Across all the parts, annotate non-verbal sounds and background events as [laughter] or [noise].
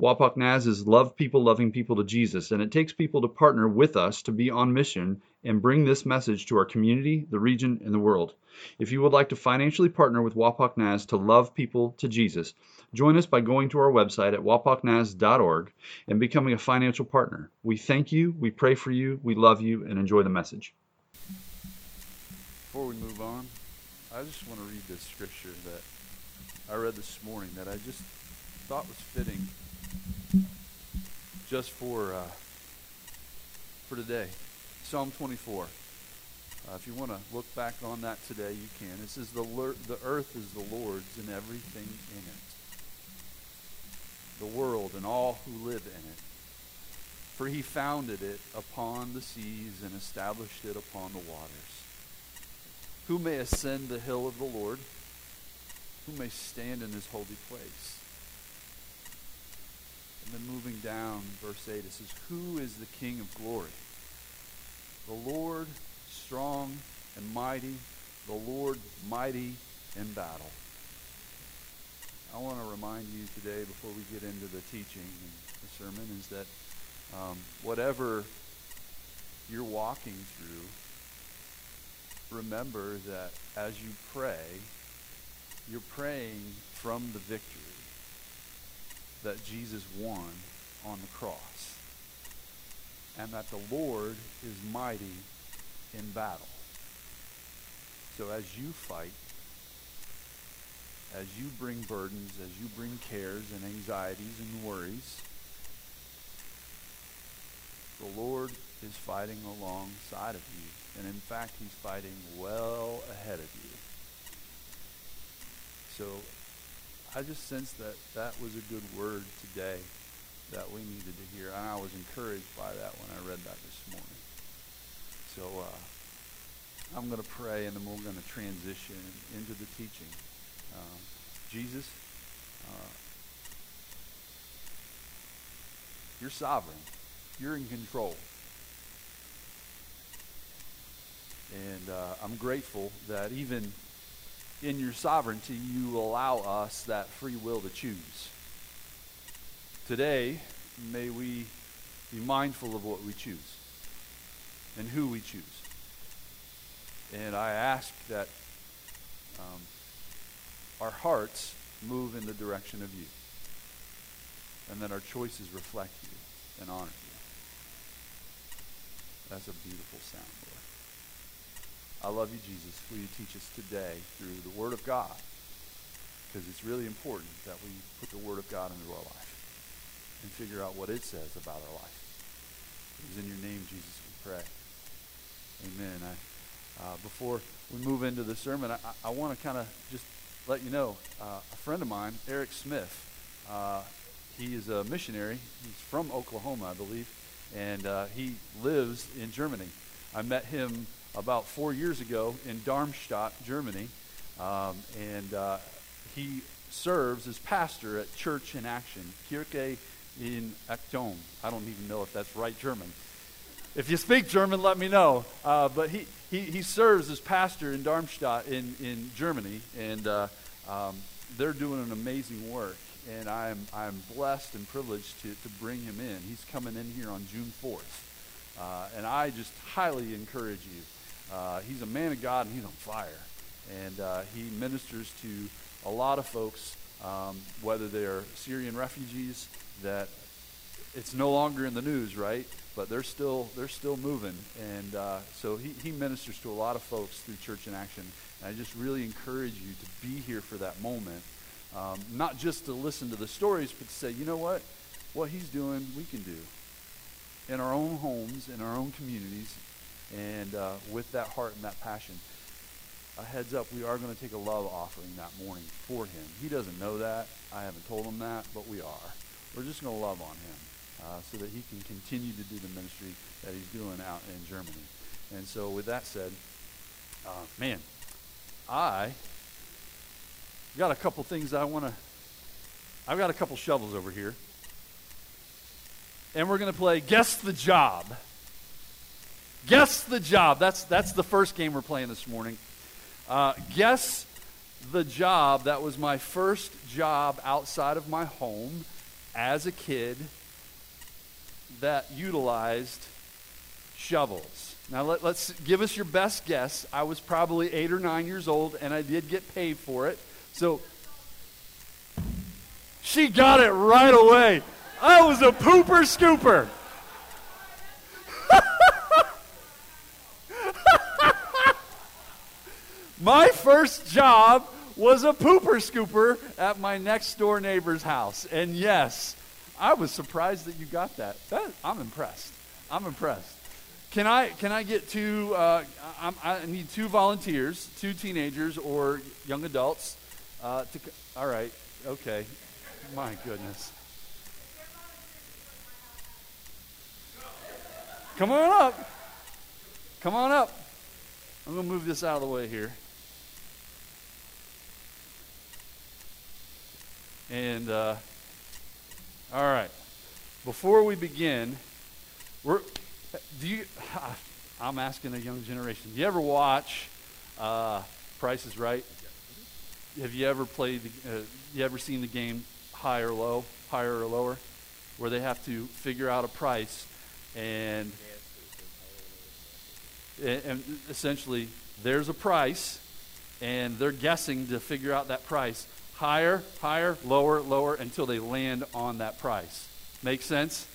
Wapak Naz is love people loving people to Jesus, and it takes people to partner with us to be on mission and bring this message to our community, the region, and the world. If you would like to financially partner with Wapak Naz to love people to Jesus, join us by going to our website at wapaknaz.org and becoming a financial partner. We thank you, we pray for you, we love you, and enjoy the message. Before we move on, I just want to read this scripture that I read this morning that I just thought was fitting just for uh, for today. Psalm 24. Uh, if you want to look back on that today, you can. It says, the, the earth is the Lord's and everything in it, the world and all who live in it. For he founded it upon the seas and established it upon the waters. Who may ascend the hill of the Lord? Who may stand in his holy place? And then moving down, verse 8, it says, Who is the King of glory? The Lord strong and mighty, the Lord mighty in battle. I want to remind you today, before we get into the teaching and the sermon, is that um, whatever you're walking through, remember that as you pray, you're praying from the victory that Jesus won on the cross. And that the Lord is mighty in battle. So as you fight, as you bring burdens, as you bring cares and anxieties and worries, the Lord is fighting alongside of you. And in fact, he's fighting well ahead of you. So I just sensed that that was a good word today that we needed to hear. And I was encouraged by that when I read that this morning. So uh, I'm going to pray and then we're going to transition into the teaching. Uh, Jesus, uh, you're sovereign. You're in control. And uh, I'm grateful that even in your sovereignty, you allow us that free will to choose. Today, may we be mindful of what we choose and who we choose. And I ask that um, our hearts move in the direction of you and that our choices reflect you and honor you. That's a beautiful sound, Lord. I love you, Jesus. Will you teach us today through the Word of God? Because it's really important that we put the Word of God into our life and figure out what it says about our life. It is in your name, Jesus, we pray. Amen. I, uh, before we move into the sermon, I, I want to kind of just let you know uh, a friend of mine, Eric Smith, uh, he is a missionary. He's from Oklahoma, I believe, and uh, he lives in Germany. I met him about four years ago in Darmstadt, Germany, um, and uh, he serves as pastor at Church in Action, Kirche in Aktion. I don't even know if that's right German. If you speak German, let me know. Uh, but he, he, he serves as pastor in Darmstadt in, in Germany, and uh, um, they're doing an amazing work. And I'm, I'm blessed and privileged to, to bring him in. He's coming in here on June 4th. Uh, and I just highly encourage you uh, he's a man of God and he's on fire. And uh, he ministers to a lot of folks, um, whether they're Syrian refugees that it's no longer in the news, right? But they're still they're still moving, and uh, so he, he ministers to a lot of folks through Church in Action. And I just really encourage you to be here for that moment, um, not just to listen to the stories, but to say, you know what, what he's doing, we can do in our own homes, in our own communities, and uh, with that heart and that passion, a heads up, we are going to take a love offering that morning for him. He doesn't know that. I haven't told him that, but we are. We're just going to love on him uh, so that he can continue to do the ministry that he's doing out in Germany. And so, with that said, Uh, man, I got a couple things I want to. I've got a couple shovels over here. And we're going to play Guess the Job. Guess the Job. That's, that's the first game we're playing this morning. Uh, guess the job. That was my first job outside of my home as a kid that utilized shovels. Now, let, us give us your best guess. I was probably eight or nine years old, and I did get paid for it. So, she got it right away. I was a pooper scooper. My first job was a pooper scooper at my next door neighbor's house. And yes, I was surprised that you got that. that I'm impressed. I'm impressed. Can I can I get two? Uh, I, need two volunteers, two teenagers or young adults. Uh, to, all right, okay. My goodness. Come on up. Come on up. I'm going to move this out of the way here. And uh, all right, before we begin, we're do you? [laughs] I'm asking the young generation. Do you ever watch uh, Price is Right? Have you ever played? Uh, you ever seen the game High or Low, Higher or Lower, where they have to figure out a price, and and essentially there's a price, and they're guessing to figure out that price. Higher, higher, lower, lower, until they land on that price. Make sense?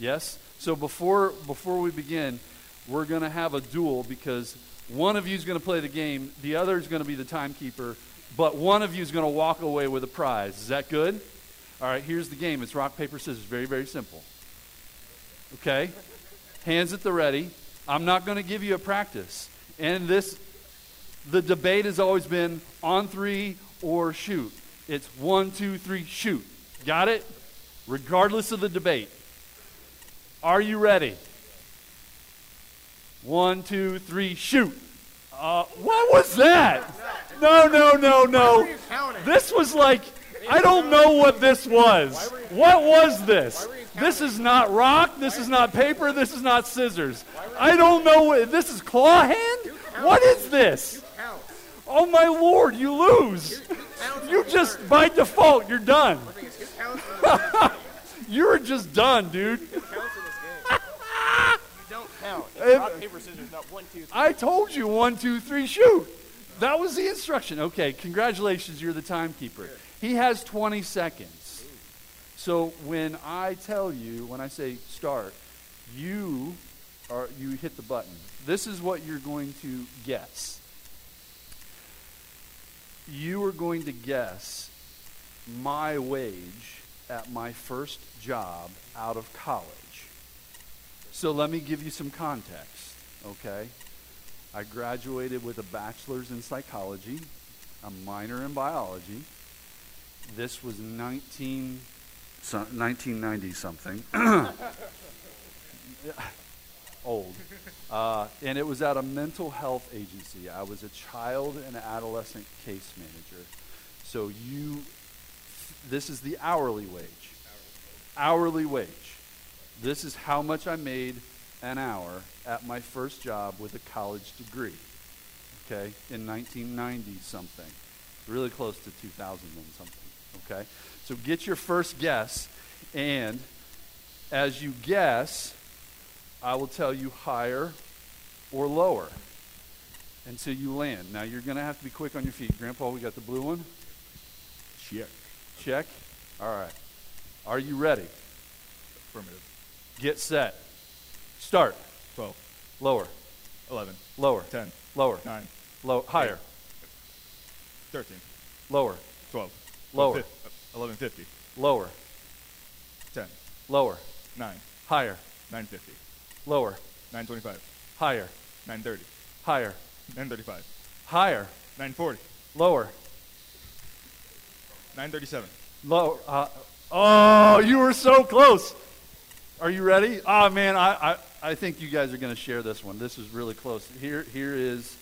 Yes? So before, before we begin, we're going to have a duel because one of you is going to play the game, the other is going to be the timekeeper, but one of you is going to walk away with a prize. Is that good? All right, here's the game. It's rock, paper, scissors. Very, very simple. Okay? Hands at the ready. I'm not going to give you a practice. And this, the debate has always been on three or shoot. It's one, two, three, shoot. Got it? Regardless of the debate. Are you ready? One, two, three, shoot. Uh, what was that? No, no, no, no. This was like, I don't know what this was. What was this? This is not rock. This is not paper. This is not scissors. I don't know. This is claw hand? What is this? Oh my lord, you lose. You just, by default, you're done. [laughs] You're just done, dude [laughs] rock, paper, scissors, not one, two. I told you one, two, three, shoot. That was the instruction. Okay, congratulations, you're the timekeeper. He has 20 seconds. So when I tell you, when I say start, you are you hit the button. This is what you're going to guess. You are going to guess my wage at my first job out of college. So let me give you some context, okay? I graduated with a bachelor's in psychology, a minor in biology. This was 19, so, 1990 something. [clears throat] [laughs] Old. Uh, and it was at a mental health agency. I was a child and adolescent case manager. So you, this is the hourly wage. Hourly wage. This is how much I made an hour at my first job with a college degree, okay, in 1990 something. Really close to 2000 and something, okay? So get your first guess, and as you guess, I will tell you higher or lower until you land. Now you're going to have to be quick on your feet. Grandpa, we got the blue one? Check. Check. All right. Are you ready? Affirmative. Get set. Start. 12. Lower. 11. Lower. 10. Lower. 9. Low. Higher. 13. Lower. 12. Lower. 1150. Uh, lower. 10. Lower. 9. Higher. 950. Lower. 925. Higher. 930. Higher. 935. Higher. 940. Lower. 937. Lower. Uh, oh, you were so close. Are you ready? Oh, man, I, I, I think you guys are going to share this one. This is really close. Here, here is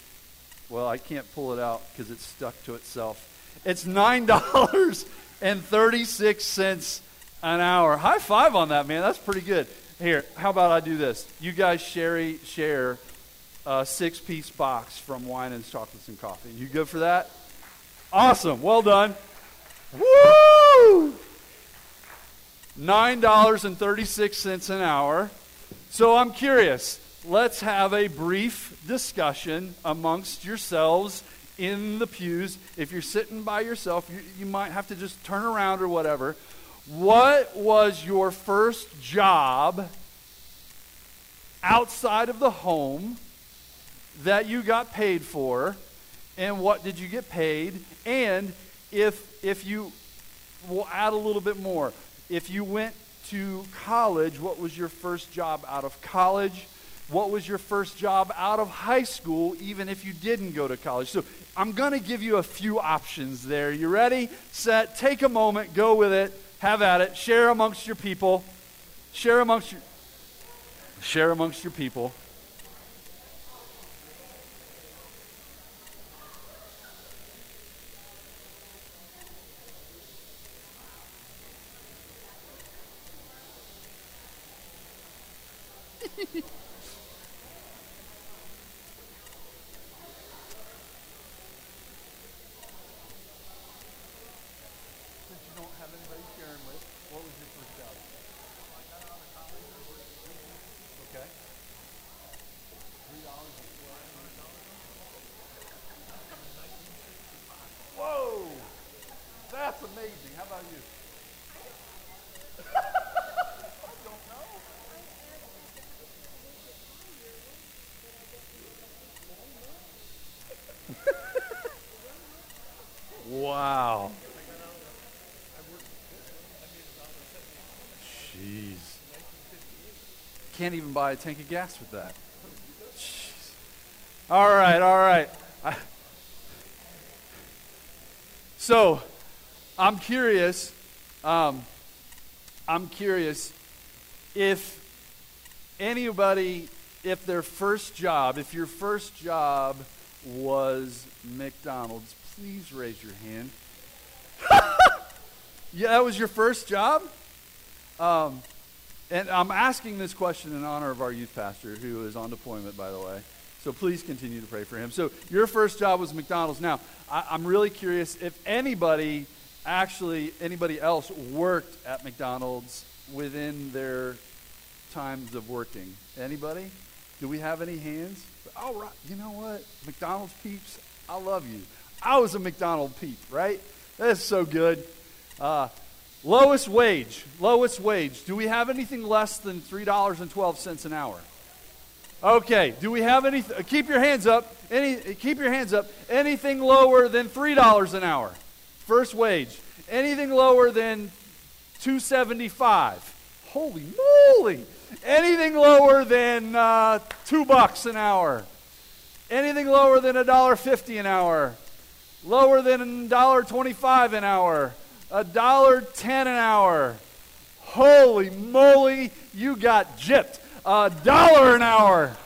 well, I can't pull it out because it's stuck to itself. It's $9.36 an hour. High five on that, man. That's pretty good. Here, how about I do this? You guys share, share a six piece box from Wine and Chocolates and Coffee. You good for that? Awesome. Well done. Woo! $9.36 an hour. So I'm curious. Let's have a brief discussion amongst yourselves in the pews. If you're sitting by yourself, you, you might have to just turn around or whatever. What was your first job outside of the home that you got paid for? And what did you get paid? And if, if you, we'll add a little bit more. If you went to college, what was your first job out of college? What was your first job out of high school, even if you didn't go to college? So I'm going to give you a few options there. You ready? Set. Take a moment. Go with it. Have at it. Share amongst your people. Share amongst your share amongst your people. Since you don't have anybody sharing with, what was your first job? Okay. Whoa! That's amazing. How about you? I don't know. Wow. Jeez. Can't even buy a tank of gas with that. Jeez. All right, all right. I- so, I'm curious. Um, I'm curious if anybody, if their first job, if your first job was McDonald's, please raise your hand. [laughs] yeah, that was your first job? Um, and I'm asking this question in honor of our youth pastor, who is on deployment, by the way. So please continue to pray for him. So your first job was McDonald's. Now, I, I'm really curious if anybody, actually, anybody else worked at McDonald's within their times of working. Anybody? Do we have any hands? All right. You know what? McDonald's peeps, I love you. I was a McDonald peep, right? That's so good. Uh, lowest wage. Lowest wage. Do we have anything less than $3.12 an hour? Okay. Do we have any? Keep your hands up. Any? Keep your hands up. Anything lower than three dollars an hour, first wage. Anything lower than two seventy-five. Holy moly! Anything lower than uh, two bucks an hour. Anything lower than a dollar fifty an hour. Lower than a dollar twenty-five an hour. A dollar ten an hour. Holy moly! You got gypped. A dollar an hour.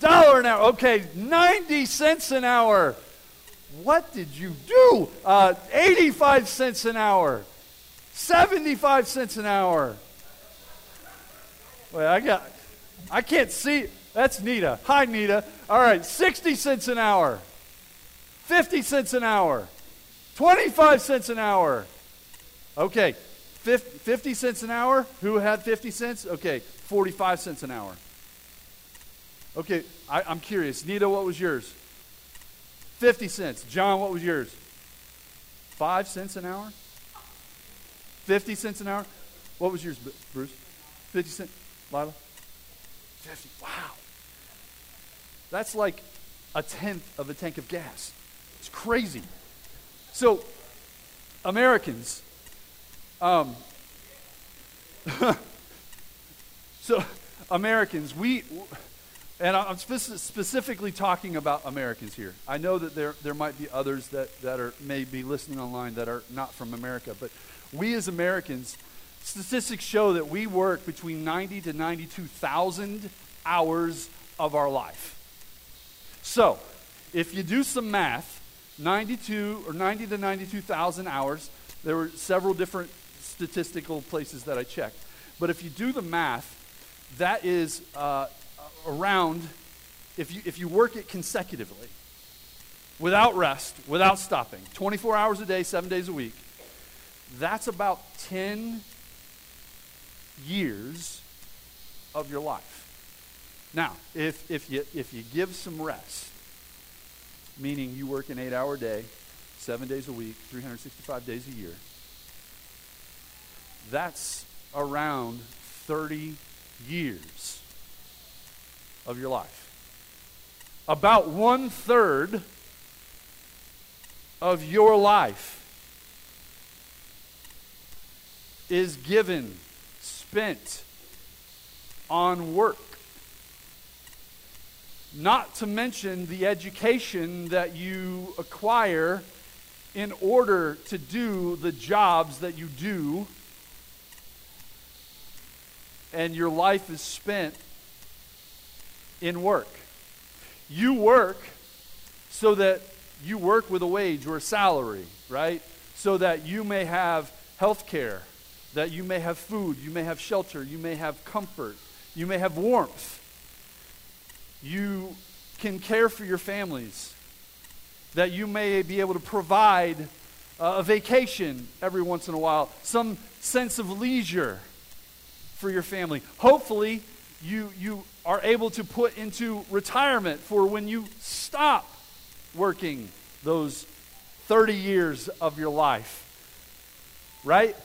Dollar an hour. Okay, 90 cents an hour. What did you do? Uh, 85 cents an hour. 75 cents an hour. Wait, I got, I can't see. That's Nita. Hi, Nita. All right, 60 cents an hour. 50 cents an hour. 25 cents an hour. Okay, 50 cents an hour. Who had 50 cents? Okay, 45 cents an hour. Okay, I, I'm curious. Nita, what was yours? 50 cents. John, what was yours? 5 cents an hour? 50 cents an hour? What was yours, Bruce? 50 cents? Lila? 50. Wow. That's like a tenth of a tank of gas. It's crazy. So, Americans, um, [laughs] so Americans, we, and I'm spec- specifically talking about Americans here. I know that there, there might be others that, that are may be listening online that are not from America, but we as Americans, statistics show that we work between 90 to 92,000 hours of our life. So, if you do some math, 92 or 90 to 92,000 hours, there were several different statistical places that I checked. But if you do the math, that is uh, around, if you, if you work it consecutively, without rest, without stopping, 24 hours a day, seven days a week, that's about 10 years of your life. Now, if, if, you, if you give some rest, meaning you work an eight hour day, seven days a week, 365 days a year, that's around 30 years of your life. About one third of your life is given, spent on work. Not to mention the education that you acquire in order to do the jobs that you do, and your life is spent in work. You work so that you work with a wage or a salary, right? So that you may have health care, that you may have food, you may have shelter, you may have comfort, you may have warmth. You can care for your families, that you may be able to provide uh, a vacation every once in a while, some sense of leisure for your family. Hopefully, you, you are able to put into retirement for when you stop working those 30 years of your life. Right?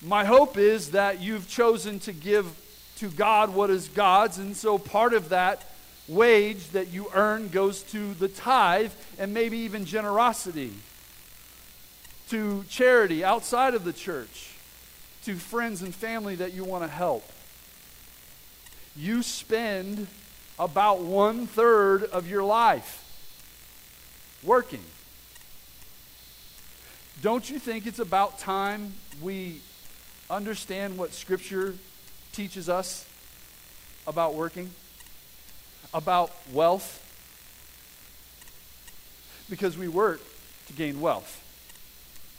My hope is that you've chosen to give to God what is God's, and so part of that wage that you earn goes to the tithe and maybe even generosity, to charity outside of the church, to friends and family that you want to help. You spend about one third of your life working. Don't you think it's about time we understand what Scripture teaches us about working, about wealth? Because we work to gain wealth,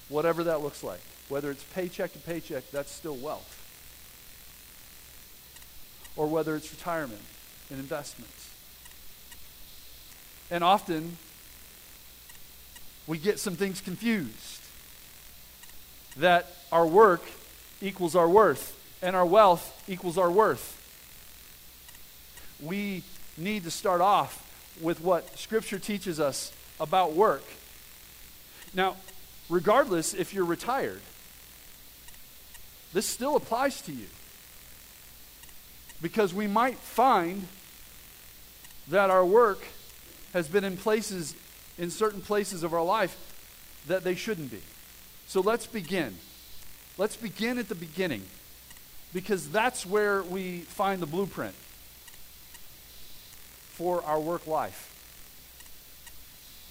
whatever that looks like. Whether it's paycheck to paycheck, that's still wealth. Or whether it's retirement and investments. And often, we get some things confused. That our work equals our worth, and our wealth equals our worth. We need to start off with what Scripture teaches us about work. Now, regardless if you're retired, this still applies to you. Because we might find that our work has been in places, in certain places of our life, that they shouldn't be. So let's begin. Let's begin at the beginning because that's where we find the blueprint for our work life.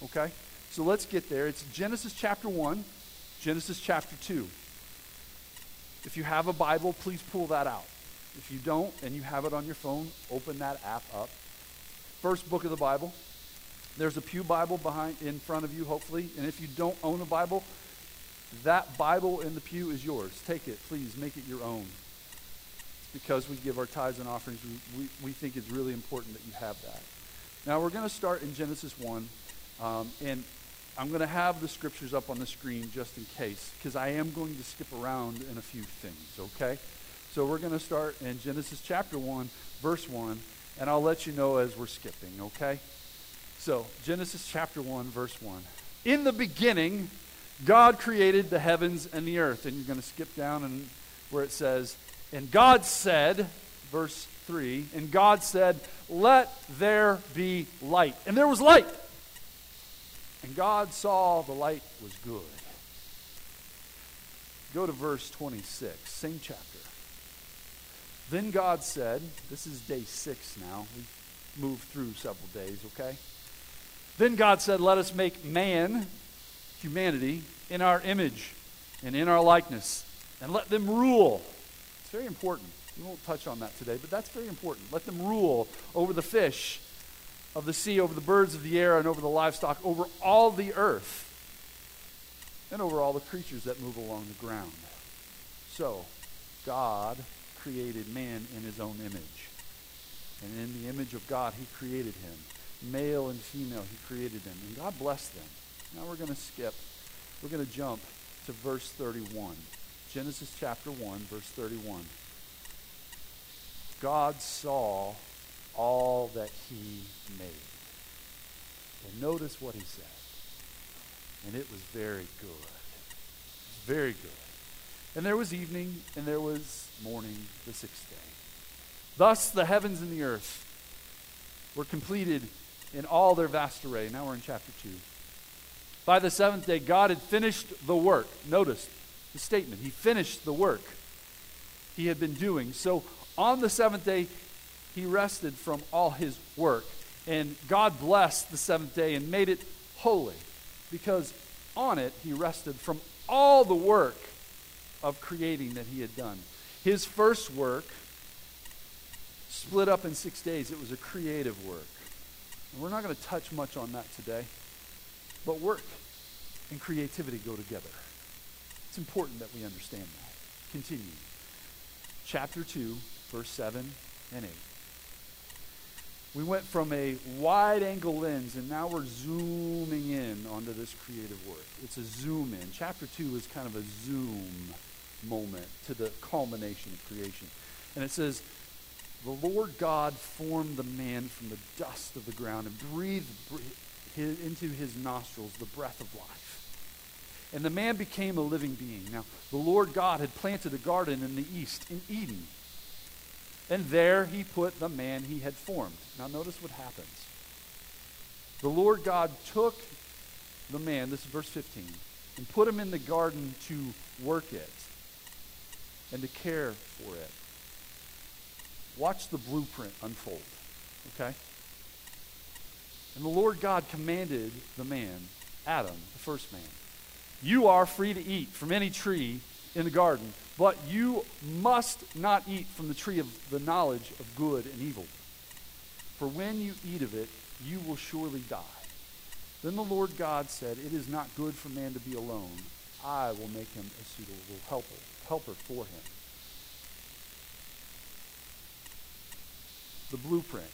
Okay? So let's get there. It's Genesis chapter 1, Genesis chapter 2. If you have a Bible, please pull that out. If you don't and you have it on your phone, open that app up. First book of the Bible. There's a Pew Bible behind in front of you, hopefully. And if you don't own a Bible, that Bible in the pew is yours. Take it, please. Make it your own. It's because we give our tithes and offerings, we, we, we think it's really important that you have that. Now, we're going to start in Genesis 1. Um, and I'm going to have the scriptures up on the screen just in case, because I am going to skip around in a few things, okay? So we're going to start in Genesis chapter 1, verse 1, and I'll let you know as we're skipping, okay? So, Genesis chapter 1, verse 1. In the beginning, God created the heavens and the earth. And you're going to skip down and where it says, And God said, verse 3, and God said, Let there be light. And there was light. And God saw the light was good. Go to verse 26, same chapter. Then God said, This is day six now. We've moved through several days, okay? Then God said, Let us make man humanity in our image and in our likeness, and let them rule. It's very important. We won't touch on that today, but that's very important. Let them rule over the fish of the sea, over the birds of the air, and over the livestock, over all the earth, and over all the creatures that move along the ground. So, God created man in his own image. And in the image of God, he created him. Male and female, he created them. And God blessed them. Now we're going to skip. We're going to jump to verse 31. Genesis chapter 1, verse 31. God saw all that he made. And notice what he said. And it was very good. Very good. And there was evening, and there was morning, the sixth day. Thus the heavens and the earth were completed in all their vast array. Now we're in chapter 2. By the seventh day, God had finished the work. Notice statement. He finished the work he had been doing. So on the seventh day, he rested from all his work. And God blessed the seventh day and made it holy because on it he rested from all the work of creating that he had done. His first work split up in six days. It was a creative work. And we're not going to touch much on that today. But work and creativity go together. It's important that we understand that. Continue. Chapter 2, verse 7 and 8. We went from a wide angle lens and now we're zooming in onto this creative work. It's a zoom in. Chapter 2 is kind of a zoom moment to the culmination of creation. And it says, The Lord God formed the man from the dust of the ground and breathed into his nostrils the breath of life. And the man became a living being. Now, the Lord God had planted a garden in the east, in Eden. And there he put the man he had formed. Now, notice what happens. The Lord God took the man, this is verse 15, and put him in the garden to work it and to care for it. Watch the blueprint unfold, okay? And the Lord God commanded the man, Adam, the first man, You are free to eat from any tree in the garden, but you must not eat from the tree of the knowledge of good and evil. For when you eat of it, you will surely die. Then the Lord God said, It is not good for man to be alone. I will make him a suitable helper, helper for him. The blueprint.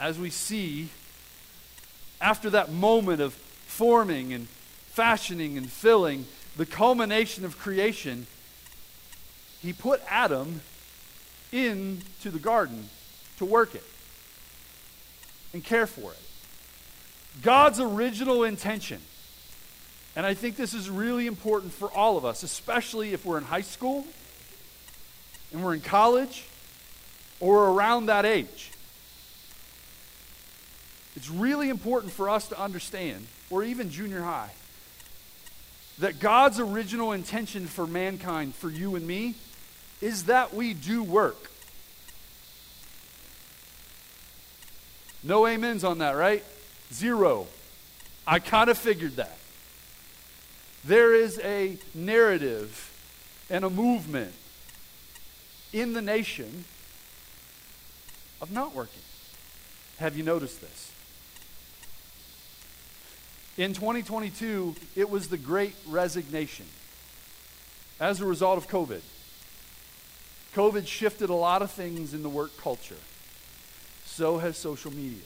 As we see, after that moment of forming and fashioning and filling, the culmination of creation, he put Adam into the garden to work it and care for it. God's original intention, and I think this is really important for all of us, especially if we're in high school and we're in college or around that age. It's really important for us to understand, or even junior high, that God's original intention for mankind, for you and me, is that we do work. No amens on that, right? Zero. I kind of figured that. There is a narrative and a movement in the nation of not working. Have you noticed this? In 2022, it was the great resignation as a result of COVID. COVID shifted a lot of things in the work culture. So has social media.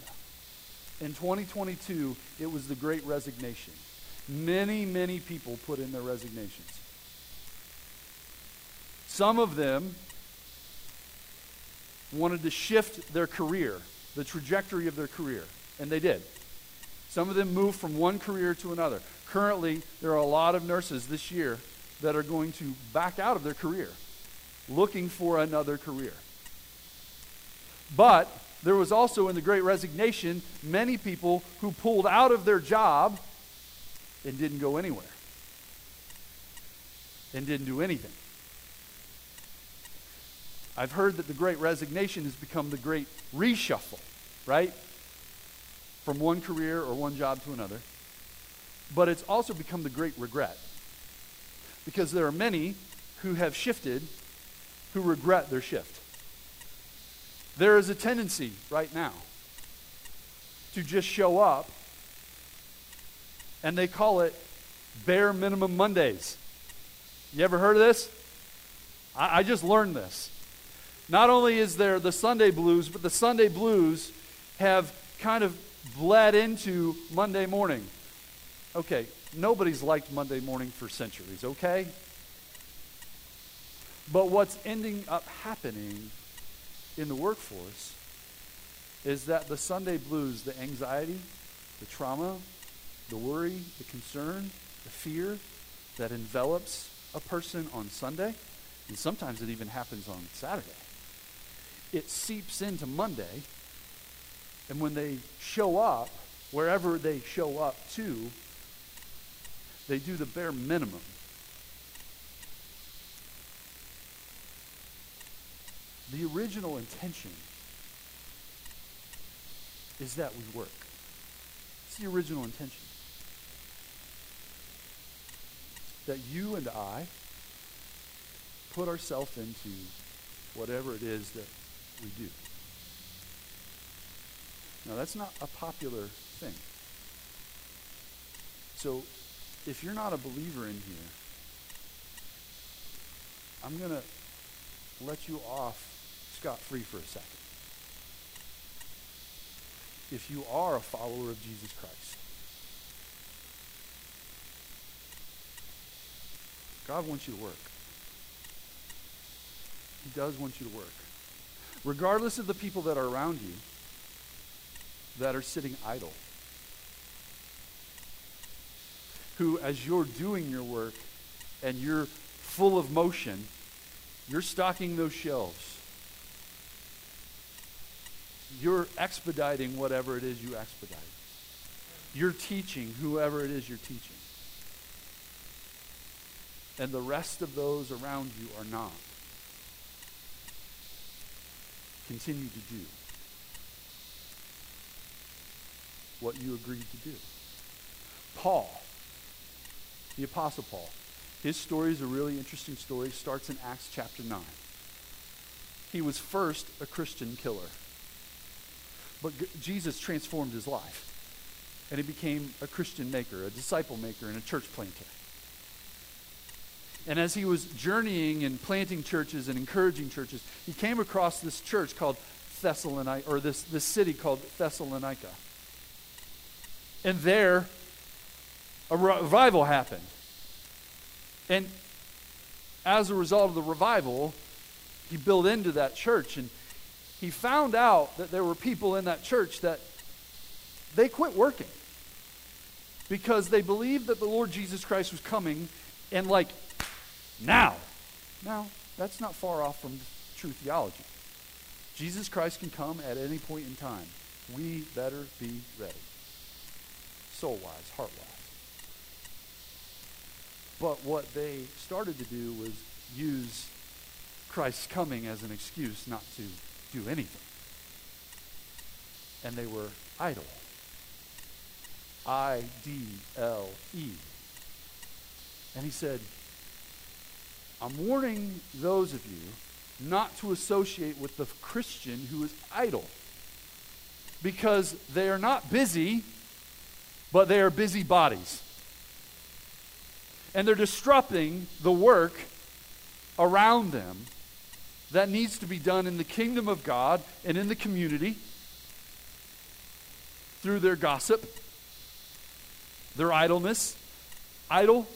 In 2022, it was the great resignation. Many, many people put in their resignations. Some of them wanted to shift their career, the trajectory of their career, and they did. Some of them move from one career to another. Currently, there are a lot of nurses this year that are going to back out of their career, looking for another career. But there was also in the great resignation many people who pulled out of their job and didn't go anywhere and didn't do anything. I've heard that the great resignation has become the great reshuffle, right? From one career or one job to another. But it's also become the great regret. Because there are many who have shifted who regret their shift. There is a tendency right now to just show up, and they call it bare minimum Mondays. You ever heard of this? I, I just learned this. Not only is there the Sunday blues, but the Sunday blues have kind of bled into Monday morning. Okay, nobody's liked Monday morning for centuries, okay? But what's ending up happening in the workforce is that the Sunday blues, the anxiety, the trauma, the worry, the concern, the fear that envelops a person on Sunday, and sometimes it even happens on Saturday, it seeps into Monday, and when they show up, wherever they show up to, they do the bare minimum. The original intention is that we work. It's the original intention. That you and I put ourselves into whatever it is that we do. Now, that's not a popular thing. So, if you're not a believer in here, I'm going to let you off scot free for a second. If you are a follower of Jesus Christ, God wants you to work. He does want you to work. Regardless of the people that are around you that are sitting idle. Who, as you're doing your work and you're full of motion, you're stocking those shelves. You're expediting whatever it is you expedite. You're teaching whoever it is you're teaching. And the rest of those around you are not. Continue to do what you agreed to do. Paul, the Apostle Paul, his story is a really interesting story. It starts in Acts chapter 9. He was first a Christian killer. But Jesus transformed his life. And he became a Christian maker, a disciple maker, and a church planter. And as he was journeying and planting churches and encouraging churches, he came across this church called Thessalonica, or this, this city called Thessalonica. And there, a revival happened. And as a result of the revival, he built into that church. And he found out that there were people in that church that they quit working because they believed that the Lord Jesus Christ was coming and, like, now. Now, that's not far off from true theology. Jesus Christ can come at any point in time. We better be ready soul wise, heart wise. But what they started to do was use Christ's coming as an excuse not to do anything. And they were idle. I D L E. And he said, I'm warning those of you not to associate with the Christian who is idle because they are not busy but they are busy bodies. And they're disrupting the work around them that needs to be done in the kingdom of God and in the community through their gossip, their idleness. Idle,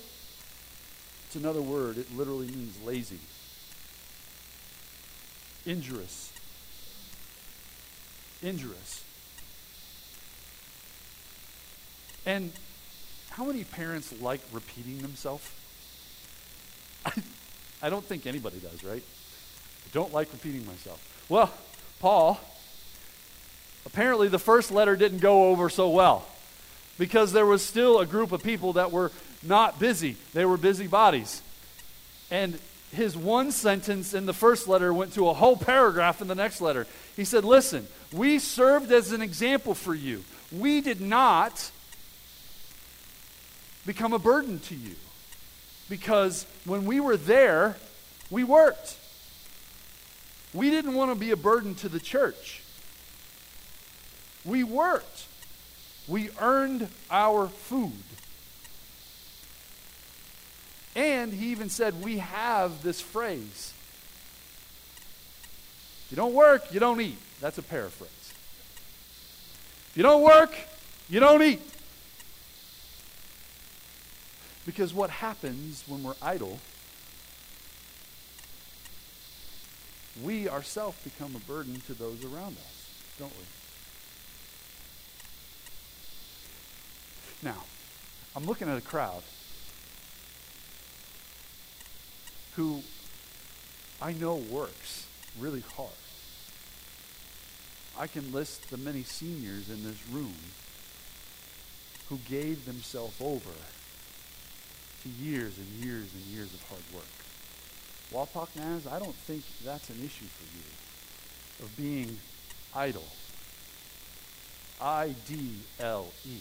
it's another word, it literally means lazy, injurious. Injurious. And how many parents like repeating themselves? I, I don't think anybody does, right? I don't like repeating myself. Well, Paul, apparently the first letter didn't go over so well because there was still a group of people that were not busy. They were busy bodies. And his one sentence in the first letter went to a whole paragraph in the next letter. He said, Listen, we served as an example for you. We did not become a burden to you. Because when we were there, we worked. We didn't want to be a burden to the church. We worked. We earned our food. And he even said, We have this phrase. If you don't work, you don't eat. That's a paraphrase. If you don't work, you don't eat. Because what happens when we're idle, we ourselves become a burden to those around us, don't we? Now, I'm looking at a crowd who I know works really hard. I can list the many seniors in this room who gave themselves over to years and years and years of hard work. Wapak Naz, I don't think that's an issue for you of being idle. I D L E.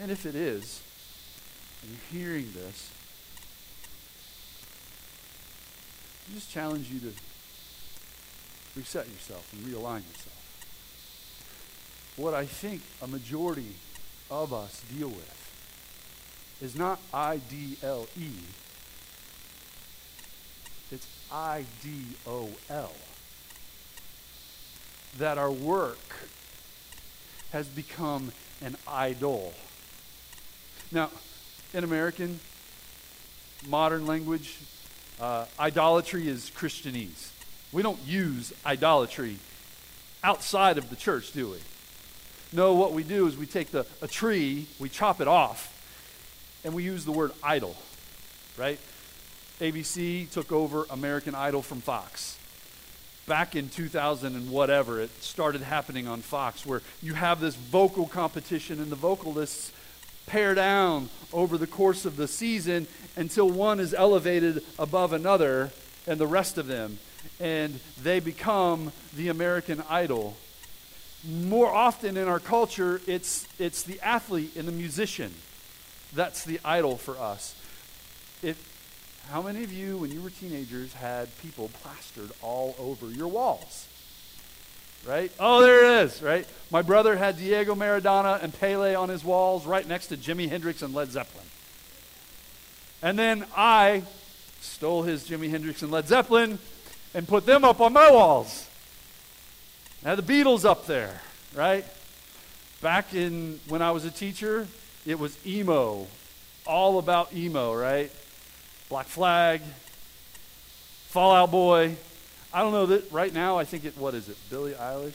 And if it is, and you're hearing this, I just challenge you to reset yourself and realign yourself. What I think a majority of us deal with is not I D L E, it's I D O L. That our work has become an idol. Now, in American modern language, uh, idolatry is Christianese. We don't use idolatry outside of the church, do we? No, what we do is we take the, a tree, we chop it off, and we use the word idol, right? ABC took over American Idol from Fox. Back in 2000 and whatever, it started happening on Fox where you have this vocal competition and the vocalists pare down over the course of the season until one is elevated above another and the rest of them. And they become the American Idol. More often in our culture, it's, it's the athlete and the musician. That's the idol for us. It, how many of you, when you were teenagers, had people plastered all over your walls? Right? Oh, there it is, right? My brother had Diego Maradona and Pele on his walls right next to Jimi Hendrix and Led Zeppelin. And then I stole his Jimi Hendrix and Led Zeppelin and put them up on my walls. I had the Beatles up there, right? Back in when I was a teacher, it was emo, all about emo, right? Black Flag, Fall Out Boy. I don't know that right now. I think it. What is it? Billie Eilish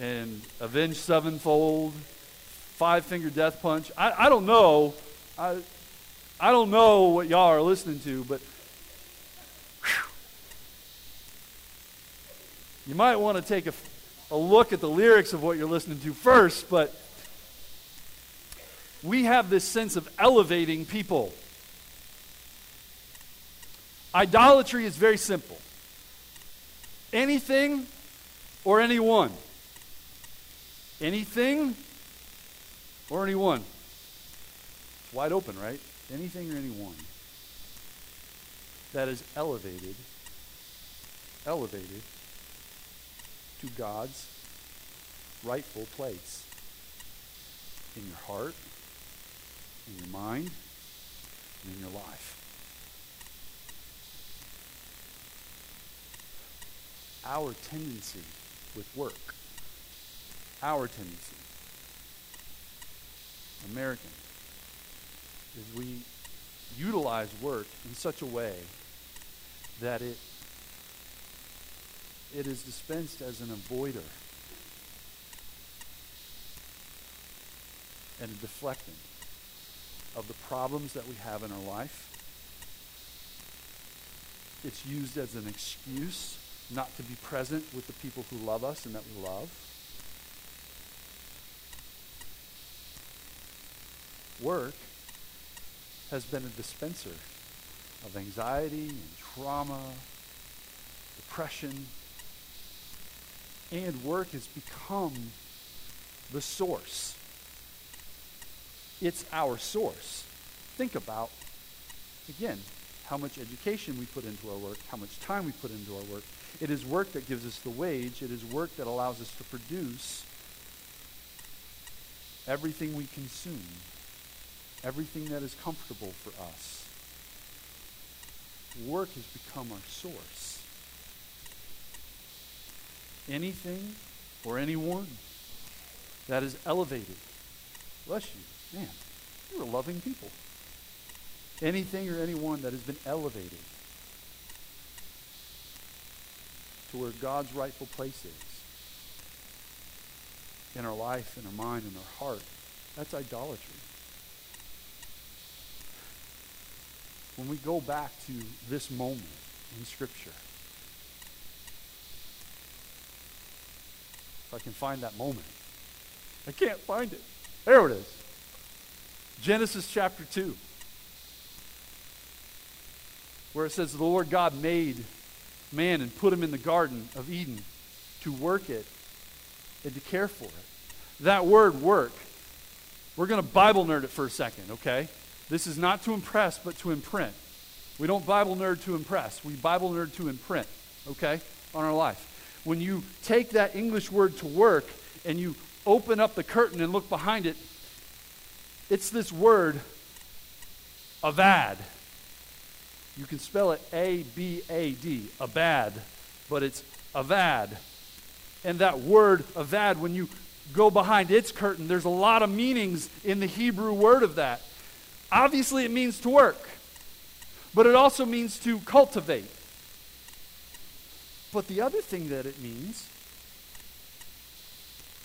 and Avenged Sevenfold, Five Finger Death Punch. I, I don't know. I I don't know what y'all are listening to, but whew, you might want to take a, a look at the lyrics of what you're listening to first. But we have this sense of elevating people. Idolatry is very simple anything or anyone. Anything or anyone. It's wide open, right? Anything or anyone that is elevated, elevated to God's rightful place in your heart, in your mind, and in your life. our tendency with work, our tendency, American, is we utilize work in such a way that it it is dispensed as an avoider and a deflecting of the problems that we have in our life. It's used as an excuse not to be present with the people who love us and that we love. Work has been a dispenser of anxiety and trauma, depression, and work has become the source. It's our source. Think about, again, how much education we put into our work, how much time we put into our work. It is work that gives us the wage. It is work that allows us to produce everything we consume, everything that is comfortable for us. Work has become our source. Anything or anyone that is elevated. Bless you. Man, you're a loving people. Anything or anyone that has been elevated to where God's rightful place is in our life, in our mind, in our heart, that's idolatry. When we go back to this moment in Scripture, if I can find that moment, I can't find it. There it is. Genesis chapter 2, where it says, The Lord God made man and put him in the Garden of Eden to work it and to care for it. That word work, we're going to Bible nerd it for a second, okay? This is not to impress, but to imprint. We don't Bible nerd to impress. We Bible nerd to imprint, okay, on our life. When you take that English word to work and you open up the curtain and look behind it, it's this word, avad. You can spell it A B A D, abad, but it's avad. And that word, avad, when you go behind its curtain, there's a lot of meanings in the Hebrew word of that. Obviously, it means to work, but it also means to cultivate. But the other thing that it means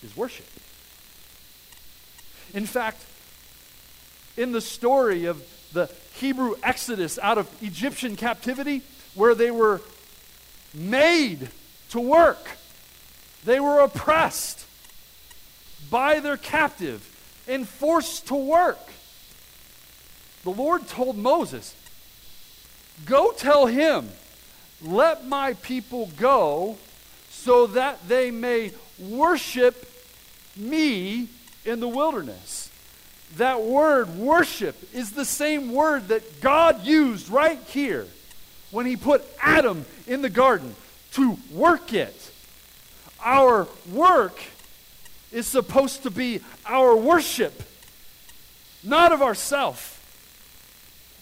is worship. In fact, in the story of the Hebrew exodus out of Egyptian captivity, where they were made to work, they were oppressed by their captive and forced to work. The Lord told Moses, Go tell him, let my people go so that they may worship me in the wilderness. That word, worship, is the same word that God used right here when he put Adam in the garden to work it. Our work is supposed to be our worship, not of ourself,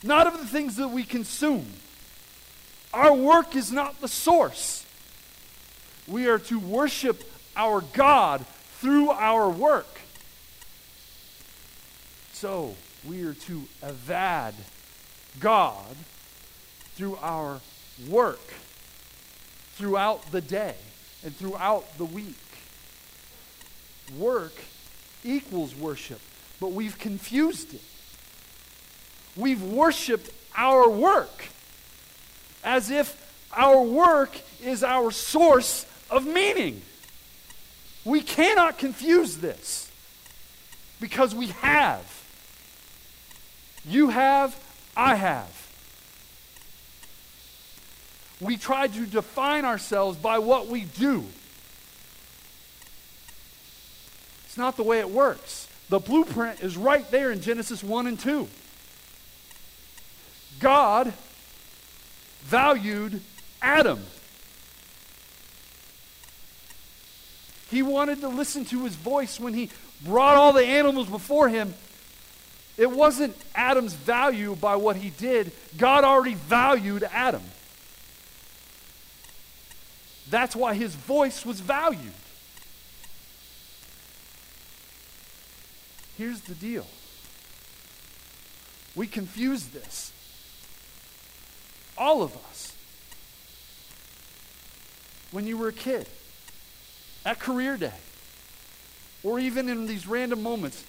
not of the things that we consume. Our work is not the source. We are to worship our God through our work. So, we are to avad God through our work throughout the day and throughout the week. Work equals worship, but we've confused it. We've worshiped our work as if our work is our source of meaning. We cannot confuse this because we have. You have, I have. We try to define ourselves by what we do. It's not the way it works. The blueprint is right there in Genesis 1 and 2. God valued Adam. He wanted to listen to his voice when he brought all the animals before him. It wasn't Adam's value by what he did, God already valued Adam. That's why his voice was valued. Here's the deal we confuse this. All of us. When you were a kid, at career day, or even in these random moments,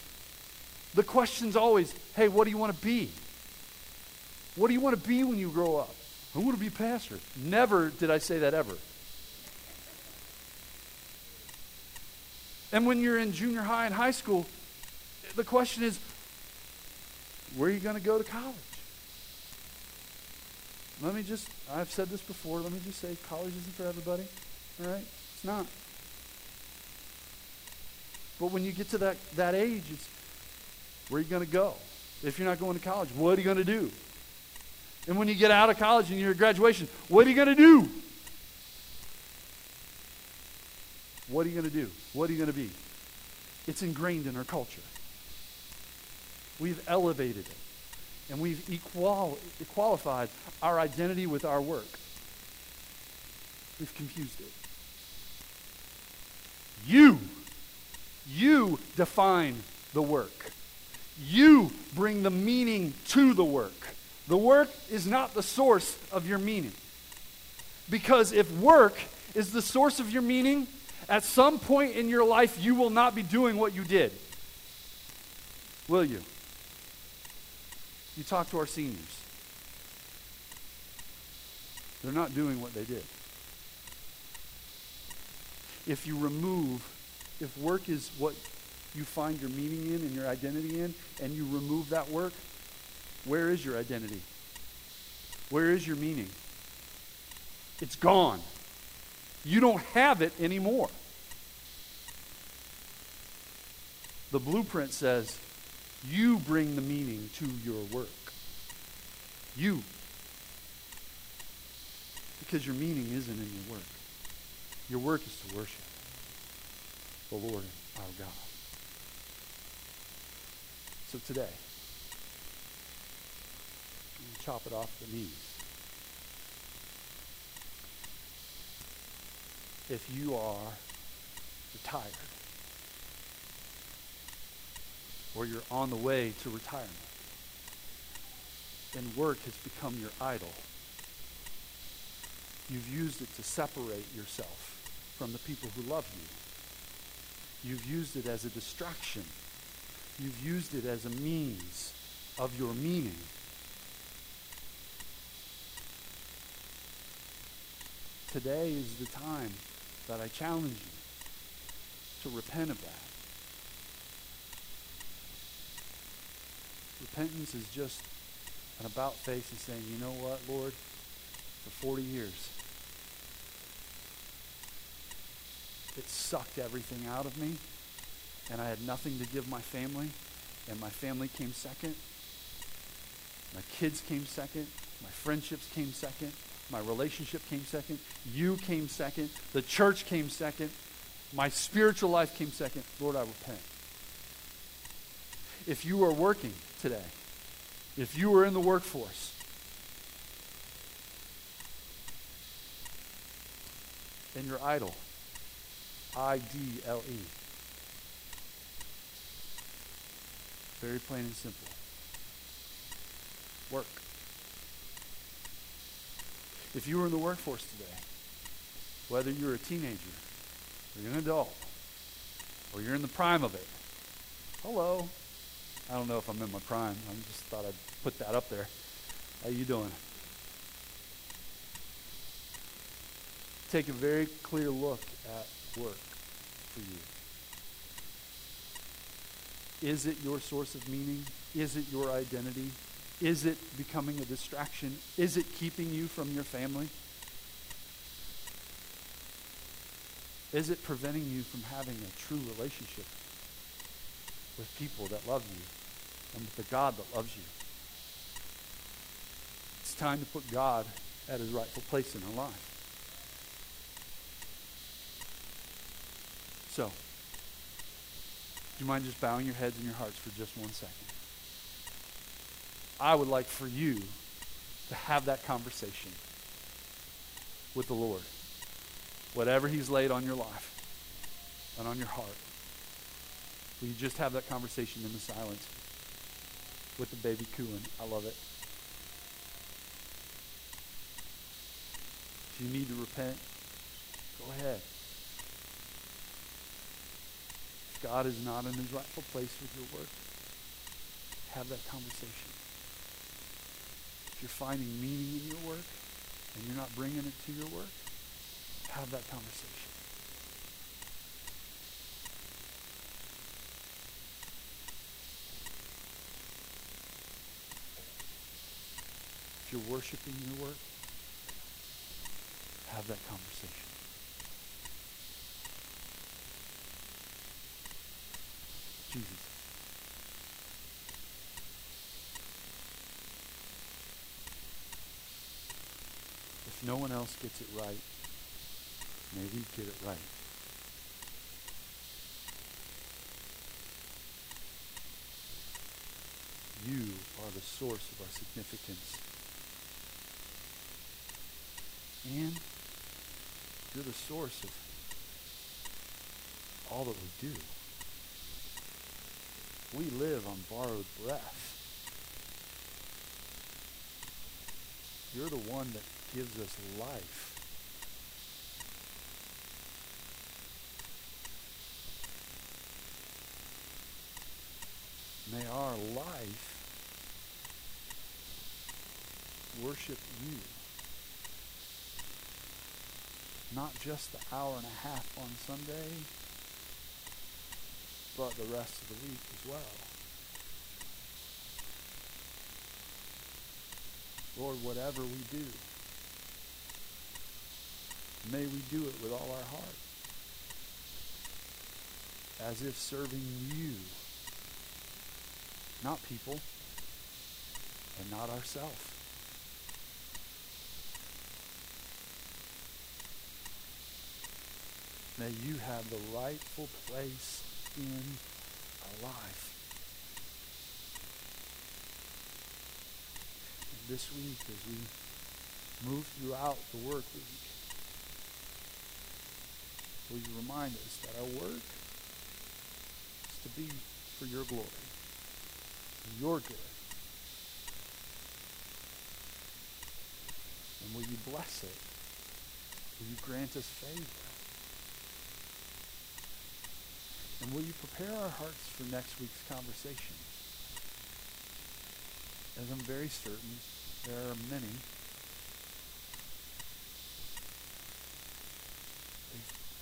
the question's always hey, what do you want to be? What do you want to be when you grow up? I want to be a pastor. Never did I say that ever. And when you're in junior high and high school, the question is where are you going to go to college? Let me just, I've said this before, let me just say college isn't for everybody. All right? It's not. But when you get to that, that age, it's where are you going to go? If you're not going to college, what are you going to do? And when you get out of college and you're at graduation, what are you going to do? What are you going to do? What are you going to be? It's ingrained in our culture. We've elevated it. And we've equal, equalified our identity with our work. We've confused it. You, you define the work. You bring the meaning to the work. The work is not the source of your meaning. Because if work is the source of your meaning, at some point in your life, you will not be doing what you did. Will you? You talk to our seniors. They're not doing what they did. If you remove, if work is what you find your meaning in and your identity in, and you remove that work, where is your identity? Where is your meaning? It's gone. You don't have it anymore. The blueprint says you bring the meaning to your work. You. Because your meaning isn't in your work. Your work is to worship the Lord our God. So today, chop it off the knees. If you are retired, or you're on the way to retirement, and work has become your idol, you've used it to separate yourself from the people who love you. You've used it as a distraction. You've used it as a means of your meaning. Today is the time that I challenge you to repent of that. Repentance is just an about face and saying, you know what, Lord, for 40 years, it sucked everything out of me, and I had nothing to give my family, and my family came second. My kids came second. My friendships came second. My relationship came second. You came second. The church came second. My spiritual life came second. Lord, I repent. If you are working today, if you are in the workforce, and you're idle, I D L E. Very plain and simple. Work. If you were in the workforce today, whether you're a teenager, or you're an adult, or you're in the prime of it, hello. I don't know if I'm in my prime. I just thought I'd put that up there. How you doing? Take a very clear look at work for you. Is it your source of meaning? Is it your identity? Is it becoming a distraction? Is it keeping you from your family? Is it preventing you from having a true relationship with people that love you and with the God that loves you? It's time to put God at his rightful place in our life. So, do you mind just bowing your heads and your hearts for just one second? I would like for you to have that conversation with the Lord. Whatever He's laid on your life and on your heart. Will you just have that conversation in the silence with the baby cooing? I love it. If you need to repent, go ahead. If God is not in his rightful place with your work, have that conversation. If you're finding meaning in your work and you're not bringing it to your work, have that conversation. If you're worshiping your work, have that conversation. Jesus. If no one else gets it right, may we get it right. You are the source of our significance. And you're the source of all that we do. We live on borrowed breath. You're the one that gives us life. May our life worship you. Not just the hour and a half on Sunday, but the rest of the week as well. Lord, whatever we do, may we do it with all our heart, as if serving you, not people, and not ourselves. May you have the rightful place in our life. And this week, as we move throughout the work week, will you remind us that our work is to be for your glory, for your good. And will you bless it? Will you grant us favor? And will you prepare our hearts for next week's conversation? As I'm very certain there are many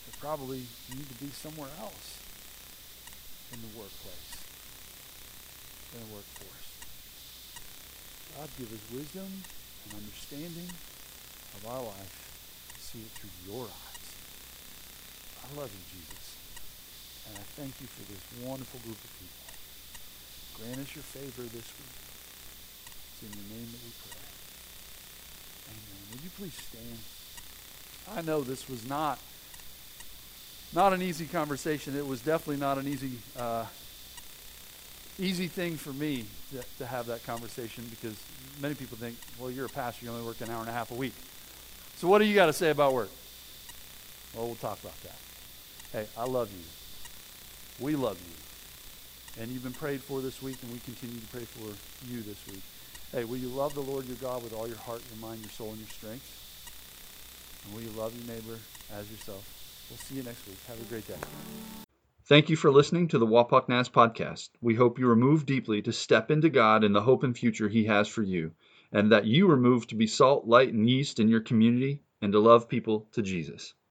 that probably need to be somewhere else in the workplace, in the workforce. God give us wisdom and understanding of our life to see it through your eyes. I love you, Jesus. And I thank you for this wonderful group of people. Grant us your favor this week. It's in your name that we pray. Amen. Would you please stand? I know this was not not an easy conversation. It was definitely not an easy uh, easy thing for me to, to have that conversation because many people think, well, you're a pastor, you only work an hour and a half a week. So what do you got to say about work? Well, we'll talk about that. Hey, I love you. We love you. And you've been prayed for this week, and we continue to pray for you this week. Hey, will you love the Lord your God with all your heart, your mind, your soul, and your strength? And will you love your neighbor as yourself? We'll see you next week. Have a great day. Thank you for listening to the Wapak Naz podcast. We hope you are moved deeply to step into God and the hope and future He has for you, and that you are moved to be salt, light, and yeast in your community and to love people to Jesus.